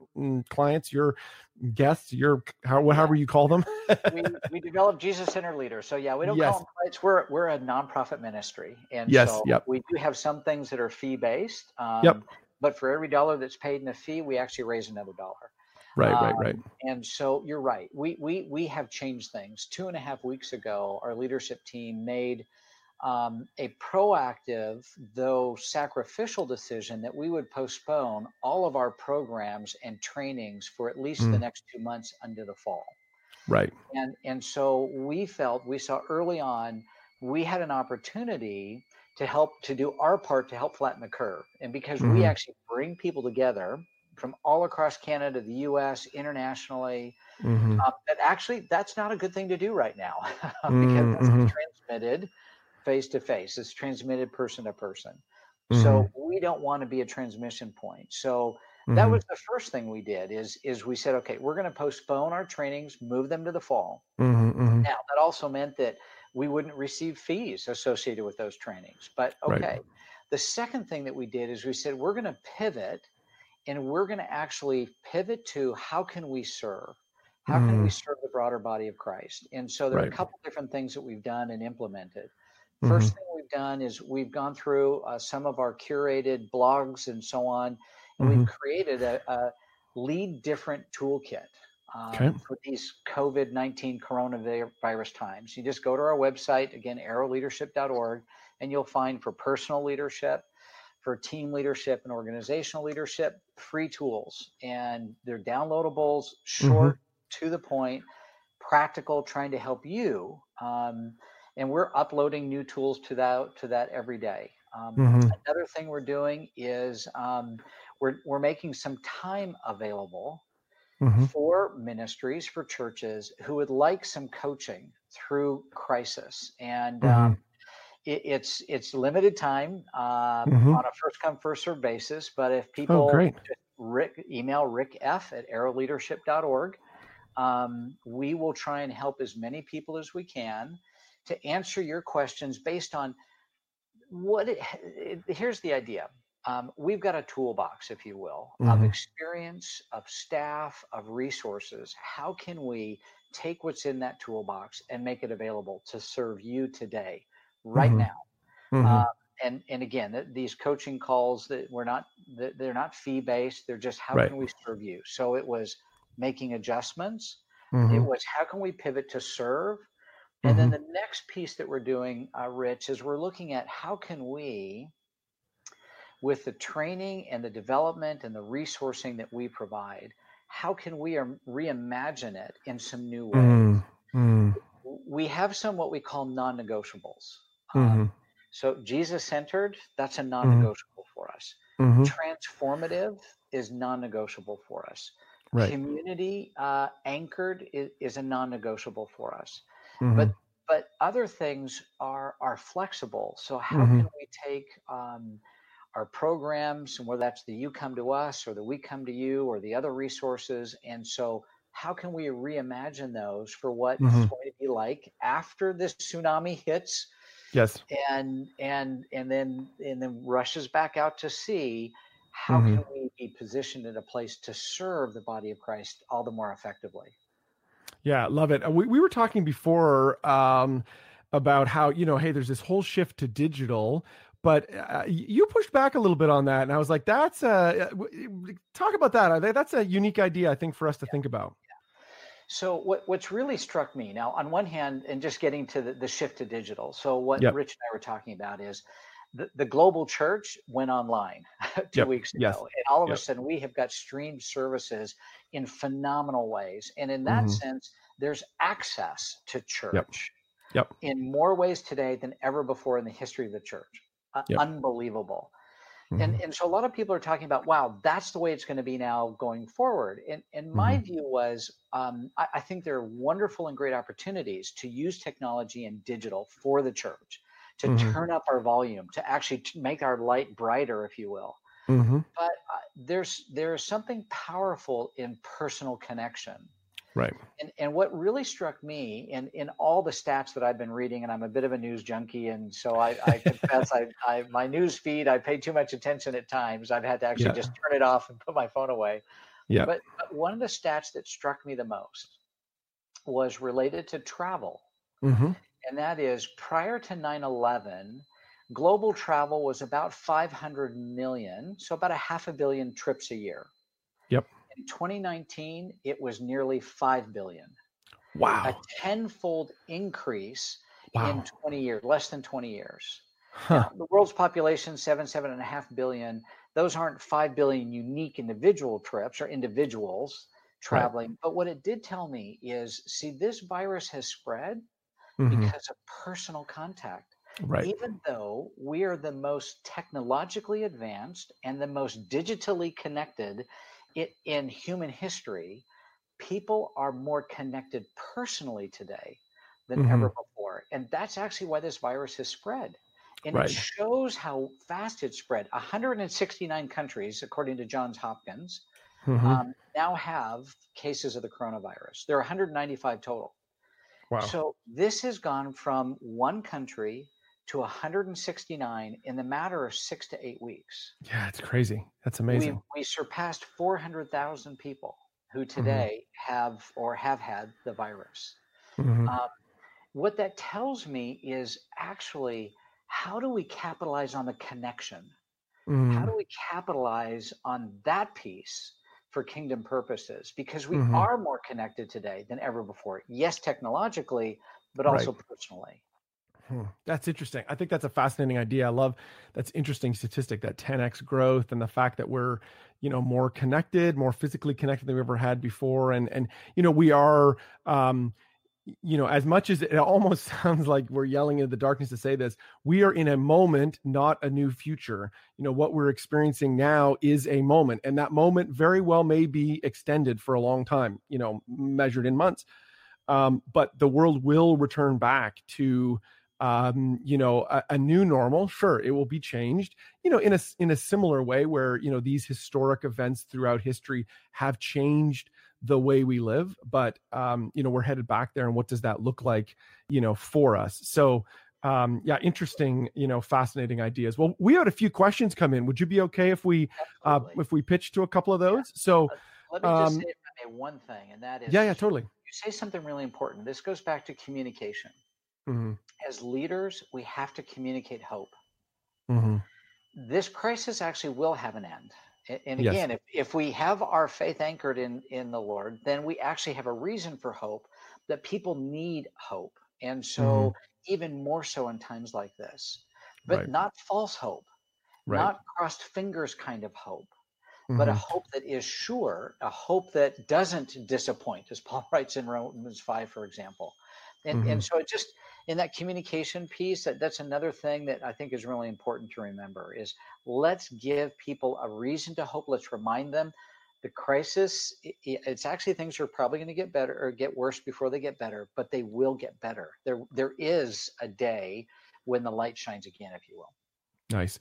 clients, your guests, your how, however you call them? we, we develop Jesus Center leaders. So yeah, we don't yes. call them clients. We're we're a nonprofit ministry, and yes, so yep. we do have some things that are fee based. Um, yep but for every dollar that's paid in a fee, we actually raise another dollar. Right, um, right, right. And so you're right. We we we have changed things. Two and a half weeks ago, our leadership team made um, a proactive, though sacrificial decision that we would postpone all of our programs and trainings for at least mm. the next two months under the fall. Right. And and so we felt we saw early on we had an opportunity to help to do our part to help flatten the curve. And because mm-hmm. we actually bring people together from all across Canada, the U.S., internationally, mm-hmm. uh, that actually that's not a good thing to do right now because mm-hmm. it's transmitted face to face. It's transmitted person to person. So mm-hmm. we don't want to be a transmission point. So that mm-hmm. was the first thing we did is is we said okay we're going to postpone our trainings move them to the fall mm-hmm, now that also meant that we wouldn't receive fees associated with those trainings. But okay. Right. The second thing that we did is we said we're going to pivot and we're going to actually pivot to how can we serve? How can we mm. serve the broader body of Christ? And so there right. are a couple different things that we've done and implemented. 1st mm-hmm. thing we've done is we've gone through uh, some of our curated blogs and so on, and mm-hmm. we've created a, a lead different toolkit um, okay. for these COVID 19 coronavirus times. You just go to our website, again, arrowleadership.org, and you'll find for personal leadership, for team leadership, and organizational leadership, free tools. And they're downloadables, short, mm-hmm. to the point, practical, trying to help you. Um, and we're uploading new tools to that to that every day. Um, mm-hmm. Another thing we're doing is um, we're we're making some time available mm-hmm. for ministries, for churches who would like some coaching through crisis. And mm-hmm. um, it, it's it's limited time uh, mm-hmm. on a first come first serve basis. But if oh, people oh. Rick email rick f at arrowleadership.org, um, we will try and help as many people as we can to answer your questions based on what. It, it, here's the idea. Um, we've got a toolbox, if you will, mm-hmm. of experience, of staff, of resources. How can we take what's in that toolbox and make it available to serve you today? right mm-hmm. now. Mm-hmm. Uh, and and again, these coaching calls that we're not they're not fee based. They're just how right. can we serve you. So it was making adjustments. Mm-hmm. It was how can we pivot to serve. And then mm-hmm. the next piece that we're doing, uh, Rich, is we're looking at how can we, with the training and the development and the resourcing that we provide, how can we reimagine it in some new ways? Mm-hmm. We have some what we call non-negotiables. Mm-hmm. Um, so Jesus centered, that's a non negotiable mm-hmm. for us. Mm-hmm. Transformative is non negotiable for us. Right. Community uh, anchored is, is a non negotiable for us. Mm-hmm. But but other things are are flexible. So how mm-hmm. can we take um, our programs and whether that's the you come to us or the we come to you or the other resources and so how can we reimagine those for what mm-hmm. going to be like after this tsunami hits Yes. And and and then and then rushes back out to see how mm-hmm. can we be positioned in a place to serve the body of Christ all the more effectively. Yeah, love it. We we were talking before um, about how you know, hey, there's this whole shift to digital, but uh, you pushed back a little bit on that, and I was like, that's a talk about that. That's a unique idea, I think, for us to yeah. think about. So what, what's really struck me now, on one hand, and just getting to the, the shift to digital. So what yep. Rich and I were talking about is the, the global church went online two yep. weeks ago, yes. and all of yep. a sudden we have got streamed services in phenomenal ways. And in that mm-hmm. sense, there's access to church yep. in more ways today than ever before in the history of the church. Uh, unbelievable. Mm-hmm. And, and so a lot of people are talking about, wow, that's the way it's going to be now going forward. And, and my mm-hmm. view was, um, I, I, think there are wonderful and great opportunities to use technology and digital for the church, to mm-hmm. turn up our volume, to actually make our light brighter, if you will. Mm-hmm. But uh, there's there's something powerful in personal connection Right. And and what really struck me in in all the stats that I've been reading, and I'm a bit of a news junkie, and so I, I confess I, I my news feed I pay too much attention at times. I've had to actually yeah. just turn it off and put my phone away. Yeah. But, but one of the stats that struck me the most was related to travel. Mm-hmm. And that is prior to 9 11, global travel was about 500 million, so about a half a billion trips a year. Yep. In 2019, it was nearly 5 billion. Wow. A tenfold increase wow. in 20 years, less than 20 years. Huh. Now, the world's population, seven, seven and a half billion. Those aren't 5 billion unique individual trips or individuals traveling. Right. But what it did tell me is see, this virus has spread mm-hmm. because of personal contact. Right. Even though we are the most technologically advanced and the most digitally connected it, in human history, people are more connected personally today than mm-hmm. ever before. And that's actually why this virus has spread. And right. it shows how fast it spread. 169 countries, according to Johns Hopkins, mm-hmm. um, now have cases of the coronavirus. There are 195 total. Wow. So this has gone from one country to 169 in the matter of six to eight weeks. Yeah, it's crazy. That's amazing. We, we surpassed 400,000 people who mm-hmm. today mm-hmm. have or have had the virus. Mm-hmm. Um, what that tells me is actually how do we capitalize on the connection? Mm-hmm. How do we capitalize on that piece for kingdom purposes? Because we mm-hmm. are more connected today than ever before. Yes, technologically, but also right. personally. Hmm, that's interesting. I think that's a fascinating idea. I love that's interesting statistic that 10x growth and the fact that we're, you know, more connected, more physically connected than we ever had before. And and you know, we are um, you know, as much as it almost sounds like we're yelling into the darkness to say this, we are in a moment, not a new future. You know, what we're experiencing now is a moment, and that moment very well may be extended for a long time, you know, measured in months. Um, but the world will return back to um, you know, a, a, new normal. Sure, it will be changed, you know, in a in a similar way where you know these historic events throughout history have changed the way we live. But um, you know, we're headed back there, and what does that look like, you know, for us? So. Um, yeah, interesting, you know, fascinating ideas. Well, we had a few questions come in. Would you be okay if we uh, if we pitch to a couple of those? So, let me just um, say one thing, and that is yeah, yeah, totally. You say something really important. This goes back to communication. Mm-hmm. As leaders, we have to communicate hope. Mm-hmm. This crisis actually will have an end. And again, yes. if, if we have our faith anchored in, in the Lord, then we actually have a reason for hope that people need hope. And so, mm-hmm. even more so in times like this, but right. not false hope, right. not crossed fingers kind of hope, mm-hmm. but a mm-hmm. hope that is sure, a hope that doesn't disappoint, as Paul writes in Romans 5, for example. And, mm-hmm. and so it just, in that communication piece that, that's another thing that i think is really important to remember is let's give people a reason to hope. Let's remind them the crisis it's actually things are probably going to get better or get worse before they get better but they will get better. There there is a day when the light shines again if you will. Nice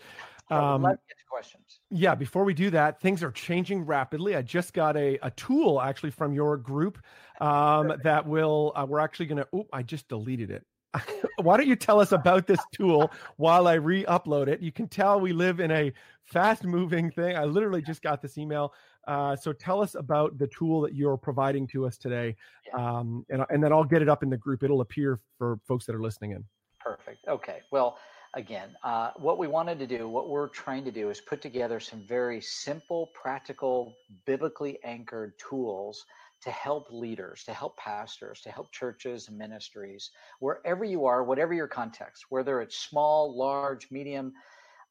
um, let's get to questions. Yeah, before we do that, things are changing rapidly. I just got a, a tool actually from your group um, that will, uh, we're actually going to, oh, I just deleted it. why don't you tell us about this tool while I re-upload it? You can tell we live in a fast-moving thing. I literally just got this email. Uh, so tell us about the tool that you're providing to us today, um, and, and then I'll get it up in the group. It'll appear for folks that are listening in. Perfect. Okay. Well, again, uh, what we wanted to do, what we're trying to do, is put together some very simple, practical, biblically anchored tools to help leaders, to help pastors, to help churches and ministries, wherever you are, whatever your context, whether it's small, large, medium.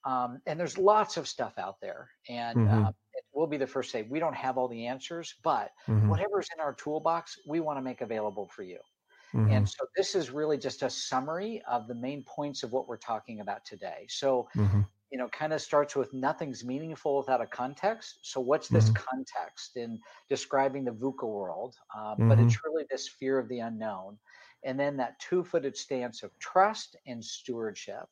Um, and there's lots of stuff out there. And mm-hmm. uh, we'll be the first to say we don't have all the answers, but mm-hmm. whatever's in our toolbox, we want to make available for you. Mm-hmm. And so this is really just a summary of the main points of what we're talking about today. So mm-hmm you know, kind of starts with nothing's meaningful without a context. So, what's this mm-hmm. context in describing the VUCA world? Uh, mm-hmm. But it's really this fear of the unknown. And then that two footed stance of trust and stewardship.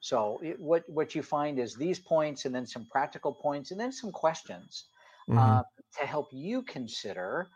So, it, what, what you find is these points, and then some practical points, and then some questions mm-hmm. uh, to help you consider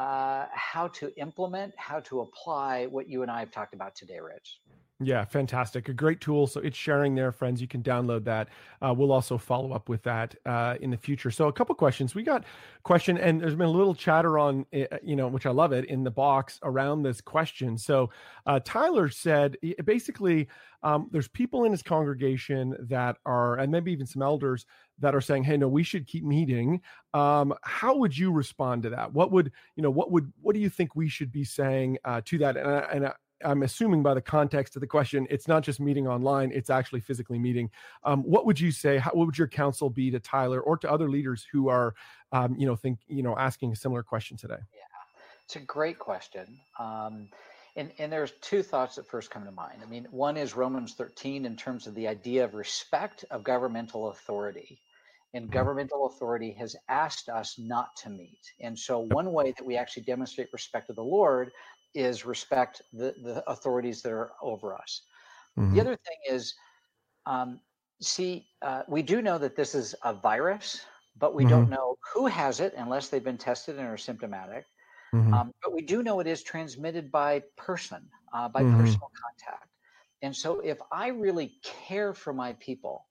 uh, how to implement, how to apply what you and I have talked about today, Rich. Yeah, fantastic. A great tool. So it's sharing there, friends. You can download that. Uh, we'll also follow up with that uh, in the future. So a couple questions. We got question, and there's been a little chatter on, eh, eh, you know, which I love it in the box around this question. So uh, Tyler said basically, um, there's people in his congregation that are, and maybe even some elders that are saying, "Hey, no, we should keep meeting." Um, how would you respond to that? What would you know? What would what do you think we should be saying uh, to that? And, and I'm assuming by the context of the question, it's not just meeting online; it's actually physically meeting. Um, what would you say? How, what would your counsel be to Tyler or to other leaders who are, um, you know, think you know, asking a similar question today? Yeah, it's a great question. Um, and, and there's two thoughts that first come to mind. I mean, one is Romans 13 in terms of the idea of respect of governmental authority. And mm-hmm. governmental authority has asked us not to meet. And so, one way that we actually demonstrate respect of the Lord is respect the, the authorities that are over us. Mm-hmm. The other thing is, um, see, uh, we do know that this is a virus, but we mm-hmm. don't know who has it unless they've been tested and are symptomatic. Mm-hmm. Um, but we do know it is transmitted by person, uh, by mm-hmm. personal contact. And so if I really care for my people,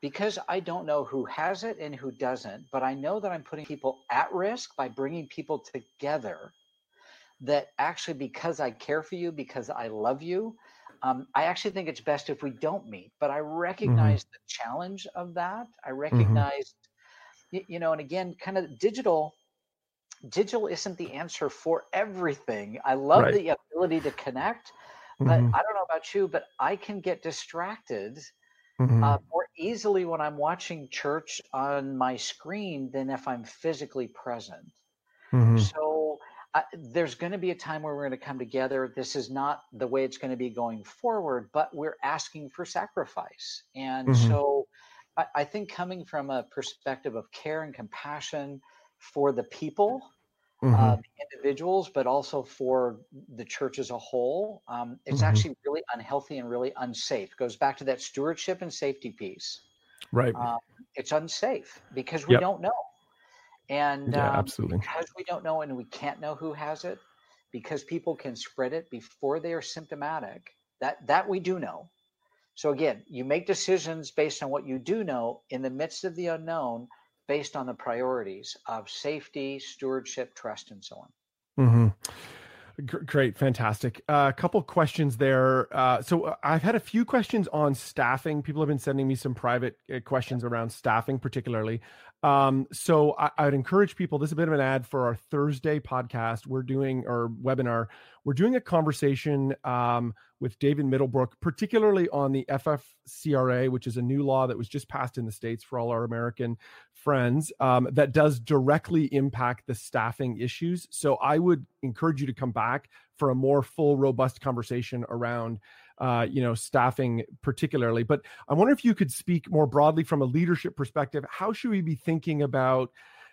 because I don't know who has it and who doesn't, but I know that I'm putting people at risk by bringing people together that actually because I care for you, because I love you, um, I actually think it's best if we don't meet. But I mm-hmm. recognize mm-hmm. the challenge of that. I mm-hmm. recognize, mm-hmm. you know, and again, kind of digital. Digital isn't the answer for everything. I love right. the ability to connect, but mm-hmm. I don't know about you, but I can get distracted mm-hmm. uh, more easily when I'm watching church on my screen than if I'm physically present. So there's going to be a time where we're going to come together. This is not the way it's going to be going forward, but we're asking for sacrifice. And mm-hmm. so I, I, think coming from a perspective of care and compassion for the people, mm-hmm. uh, individuals, but also for the church as a whole. Um, it's mm-hmm. actually really unhealthy and really unsafe. It goes back to that stewardship and safety piece. Right. Um, it's unsafe because we yep. don't know. And yeah, um, absolutely. because we don't know and we can't know who has it, because people can spread it before they are symptomatic, that, that we do know. So again, you make decisions based on what you do know in the midst of the unknown, based on the priorities of safety, stewardship, trust, and so on. Mm-hmm. Great, fantastic. A uh, couple questions there. Uh, so uh, I've had a few questions on staffing. People have been sending me some private uh, questions around staffing, particularly. Um, so I, I, would encourage people. This is a bit of an ad for our Thursday podcast. We're doing our webinar. We're doing a conversation um, with David Middlebrook, particularly on the FFCRA, which is a new law that was just passed in the states for all our American friends um, that does directly impact the staffing issues. So I would encourage you to come back for a more full, robust conversation around uh, you know, staffing particularly. But I wonder if you could speak more broadly from a leadership perspective. How should we be thinking about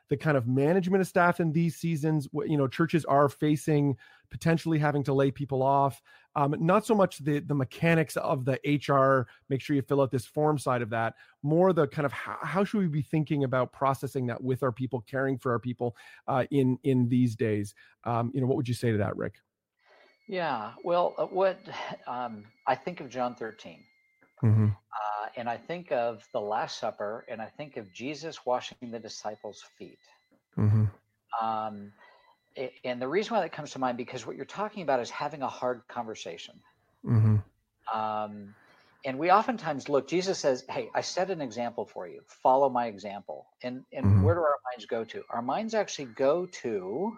the kind of management of staff in these seasons? You know, churches are facing potentially having to lay people off. Um, not so much the the mechanics of the HR, make sure you fill out this form side of that. More the kind of how, how should we be thinking about processing that with our people, caring for our people uh, in in these days. Um, you know, what would you say to that, Rick? Yeah, well, uh, what um, I think of John 13, mm-hmm. uh, and I think of the Last Supper, and I think of Jesus washing the disciples' feet. Mm-hmm. Um, and the reason why that comes to mind because what you're talking about is having a hard conversation. Mm-hmm. Um, and we oftentimes look. Jesus says, "Hey, I set an example for you. Follow my example." And and mm-hmm. where do our minds go to? Our minds actually go to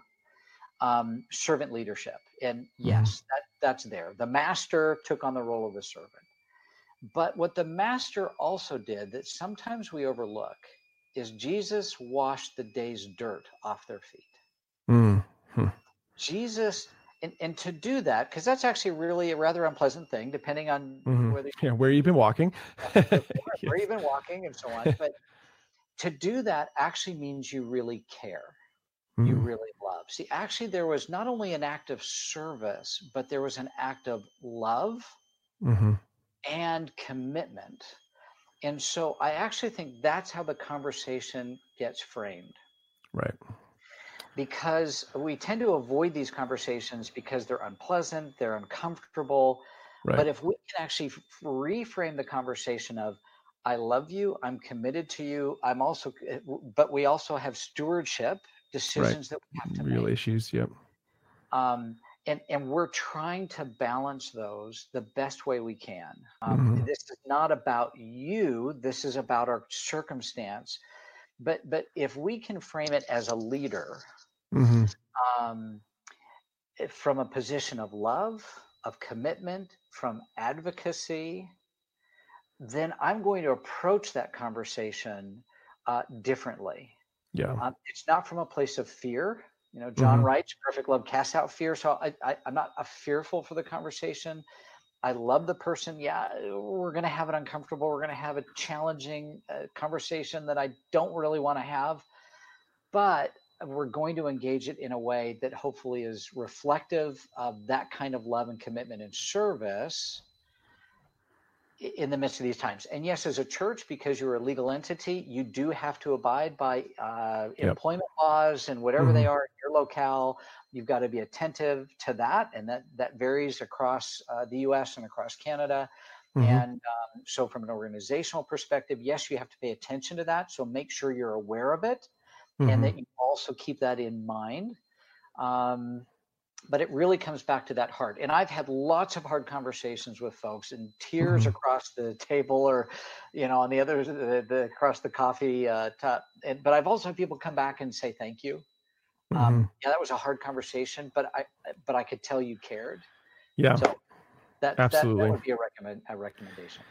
um, servant leadership. And yes, mm-hmm. that, that's there. The master took on the role of the servant. But what the master also did that sometimes we overlook is Jesus washed the day's dirt off their feet. Mm-hmm. Jesus, and, and to do that, because that's actually really a rather unpleasant thing, depending on mm-hmm. whether yeah, where you've been walking, where, where you've been walking, and so on. But to do that actually means you really care mm. you really love. See, actually, there was not only an act of service, but there was an act of love mm-hmm. and commitment. And so I actually think that's how the conversation gets framed. Right. Because we tend to avoid these conversations because they're unpleasant, they're uncomfortable. Right. But if we can actually reframe the conversation of, I love you, I'm committed to you, I'm also, eh, but we also have stewardship decisions right. that we have to real make. issues yep um, and and we're trying to balance those the best way we can um, mm-hmm. this is not about you this is about our circumstance but but if we can frame it as a leader mm-hmm. um, from a position of love of commitment from advocacy then i'm going to approach that conversation uh, differently yeah. Um, it's not from a place of fear. You know, John mm-hmm. writes, perfect love casts out fear. So I, I, I'm not fearful for the conversation. I love the person. Yeah, we're going to have it uncomfortable. We're going to have a challenging uh, conversation that I don't really want to have. But we're going to engage it in a way that hopefully is reflective of that kind of love and commitment and service in the midst of these times. And yes, as a church, because you're a legal entity, you do have to abide by uh, yep. employment laws and whatever mm-hmm. they are in your locale. You've got to be attentive to that, and that that varies across uh, the U.S. and across Canada. Mm-hmm. And um, so, from an organizational perspective, yes, you have to pay attention to that. So make sure you're aware of it, mm-hmm. and that you also keep that in mind. Um, but it really comes back to that heart. And I've had lots of hard conversations with folks and tears mm-hmm. across the table or, you know, on the other, the, the across the coffee uh, top. And, but I've also had people come back and say, thank you. Um, mm-hmm. Um, yeah, that was a hard conversation, but I, but I could tell you cared. Yeah. So that, Absolutely. That, that would be a recommend, a recommendation.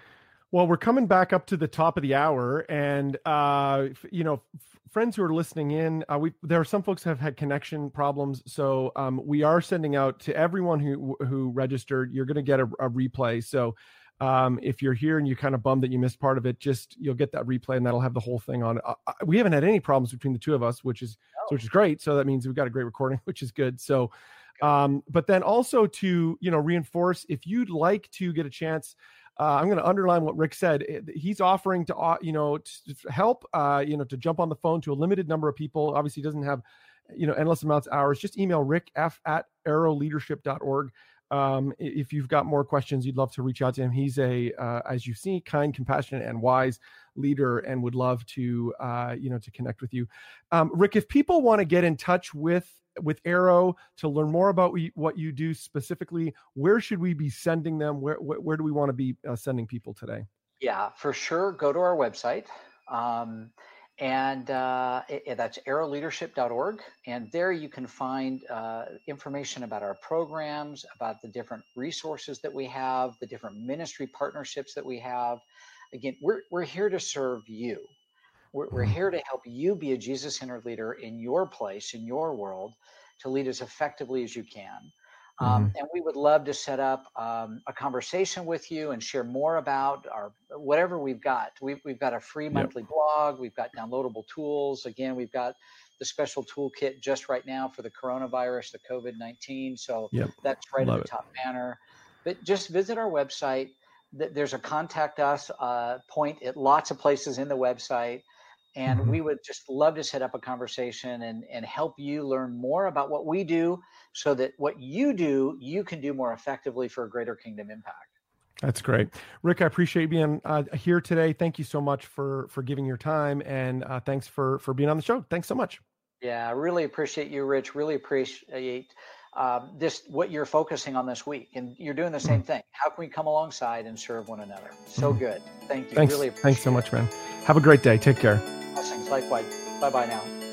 Well, we're coming back up to the top of the hour, and uh, you know, friends who are listening in, uh, we there are some folks have had connection problems, so um, we are sending out to everyone who who registered. You're going to get a, a, replay. So Um, if you're here and you're kind of bummed that you missed part of it, just you'll get that replay and that'll have the whole thing on. Uh, we haven't had any problems between the two of us, which is oh. which is great. So that means we've got a great recording, which is good. So, um, but then also to you know reinforce if you'd like to get a chance. Uh, I'm going to underline what Rick said. He's offering to, uh, you know, to help, uh, you know, to jump on the phone to a limited number of people. Obviously, doesn't have, you know, endless amounts of hours. Just email rick f at arrowleadership.org. Um, if you've got more questions, you'd love to reach out to him. He's a, uh, as you see, kind, compassionate, and wise leader, and would love to, uh, you know, to connect with you. Um, Rick, if people want to get in touch with with Arrow to learn more about what you do specifically, where should we be sending them? Where where, do we want to be uh, sending people today? Yeah, for sure. Go to our website. Um, and uh, it, that's arrowleadership.org. And there you can find uh, information about our programs, about the different resources that we have, the different ministry partnerships that we have. Again, we're, we're here to serve you. We're, we're mm-hmm. here to help you be a Jesus centered leader in your place, in your world, to lead as effectively as you can. Um, mm-hmm. And we would love to set up um, a conversation with you and share more about our whatever we've got. We've, we've got a free monthly yep. blog. We've got downloadable tools. Again, we've got the special toolkit just right now for the coronavirus, the COVID 19. So yep. that's right love at the top banner. But just visit our website. There's a contact us uh, point at lots of places in the website. And mm-hmm. we would just love to set up a conversation and, and help you learn more about what we do so that what you do, you can do more effectively for a greater kingdom impact. That's great, Rick. I appreciate being uh, here today. Thank you so much for for giving your time, and uh, thanks for for being on the show. Thanks so much. Yeah, I really appreciate you, Rich. Really appreciate um, this what you're focusing on this week, and you're doing the same mm-hmm. thing. How can we come alongside and serve one another? So mm-hmm. good. Thank you. Thanks. Really thanks so much, man. Have a great day. Take care. Blessings. Likewise. Bye bye now.